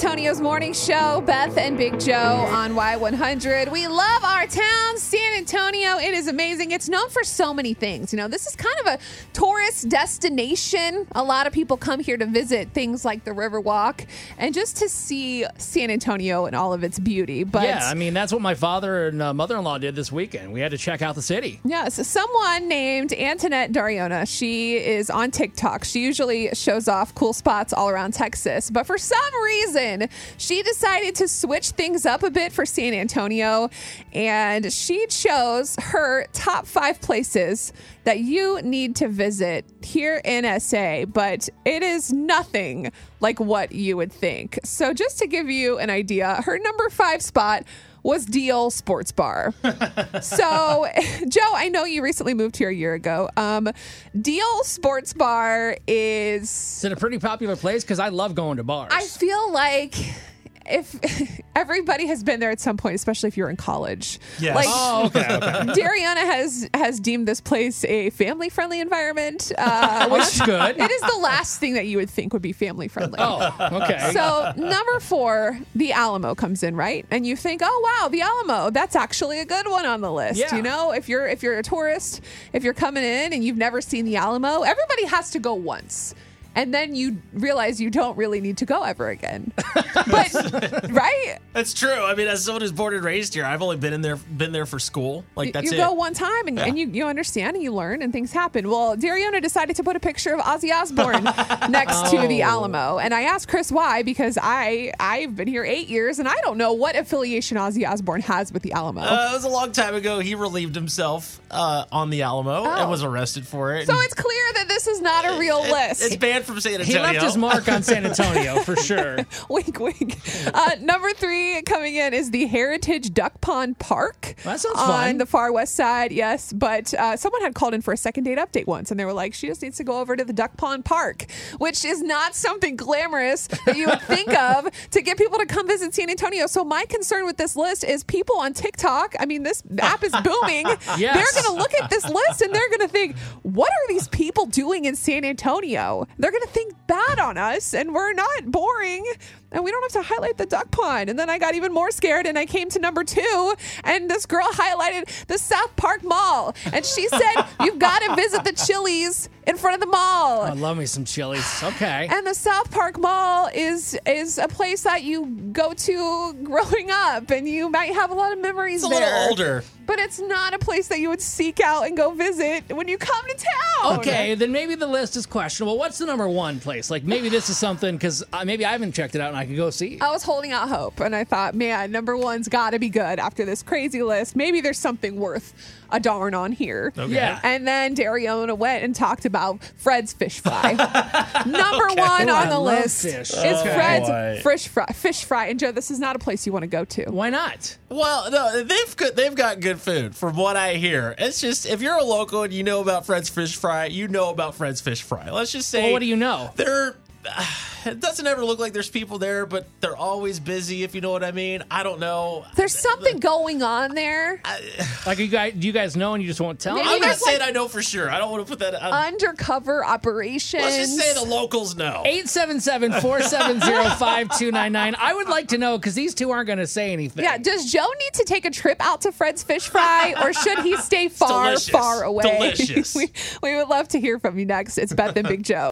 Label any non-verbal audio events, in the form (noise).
Antonio's morning show, Beth and Big Joe on Y100. We love our town, San Antonio. It is amazing. It's known for so many things. You know, this is kind of a tourist destination. A lot of people come here to visit things like the Riverwalk and just to see San Antonio and all of its beauty. But yeah, I mean, that's what my father and uh, mother in law did this weekend. We had to check out the city. Yes, someone named Antoinette Dariona. She is on TikTok. She usually shows off cool spots all around Texas, but for some reason, she decided to switch things up a bit for San Antonio, and she chose her top five places that you need to visit here in SA, but it is nothing like what you would think. So, just to give you an idea, her number five spot was Deal Sports Bar. (laughs) so, (laughs) Joe, I know you recently moved here a year ago. Um, Deal Sports Bar is. It's in a pretty popular place because I love going to bars. I feel like if (laughs) everybody has been there at some point, especially if you're in college. Yes. Like, oh, okay, okay. (laughs) Dariana has has deemed this place a family friendly environment, uh, (laughs) which That's good. it is the last thing that you would think would be family friendly. Oh, okay. So number four, the Alamo comes in, right? And you think, oh wow, the Alamo, that's actually a good one on the list. Yeah. You know, if you're if you're a tourist, if you're coming in and you've never seen the Alamo, everybody has to go once. And then you realize you don't really need to go ever again. (laughs) but right? That's true. I mean, as someone who's born and raised here, I've only been in there, been there for school. Like that's you it. go one time and, and you, you understand and you learn and things happen. Well, Dariona decided to put a picture of Ozzy Osbourne (laughs) next to the Oh. Alamo, and I asked Chris why because I I've been here eight years and I don't know what affiliation Ozzy Osbourne has with the Alamo. Uh, it was a long time ago. He relieved himself uh, on the Alamo Oh. and was arrested for it. so it's clear that this is not a real list. It's banned from San Antonio. he left his mark on San (laughs) Antonio for sure. (laughs) wink, wink. Uh, number three coming in is the Heritage Duck Pond Park. That sounds on fun. the far west side. Yes, but uh, someone had called in for a second date update once, and they were like, "She just needs to go over to the Duck Pond Park," which is not something glamorous that you would think (laughs) of to get people to come visit San Antonio. So my concern with this list is people on TikTok. I mean, this app is booming. Yes. They're going to look at this list and they're going to think, "What are these people doing in San Antonio?" They're going to think bad on us, and we're not boring and we don't have to highlight the duck pond. And then I got even more scared and I came to number two, and this girl (laughs) highlighted the South Park Mall. And she (laughs) said, You've got to visit the Chili's in front of the mall. I love me some Chili's. Okay. and the South Park Mall is is a place that you go to growing up, and you might have a lot of memories It's a there. little older. but it's not a place that you would seek out and go visit when you come to town. Okay, then maybe the list is questionable. What's the number one place? Like maybe this is something because uh, maybe I haven't checked it out I could go see. I was holding out hope, and I thought, man, number one's got to be good after this crazy list. Maybe there's something worth a darn on here. Yeah. And then Dariona went and talked about Fred's fish fry. (laughs) number one Ooh, on I the list fish. is Okay. Fred's Boy. fish fry. Fish fry. And Joe, this is not a place you want to go to. Why not? Well, no, they've got, they've got good food from what I hear. It's just if you're a local and you know about Fred's Fish Fry, you know about Fred's Fish Fry. Let's just say Well, what do you know? they're (sighs) it doesn't ever look like there's people there, but they're always busy. If you know what I mean. I don't know. There's something going on there. (sighs) Like you guys, do you guys know and you just won't tell? Maybe I'm not there's, saying like- I know for sure. I don't want to put that. out. Undercover operations. Let's just say the locals know. 877-470-5299. I would like to know because these two aren't going to say anything. yeah, does Joe need to take a trip out to Fred's Fish Fry or should he stay (laughs) far, delicious. far away? (laughs) Delicious. we, we would love to hear from you next. It's Beth and Big Joe.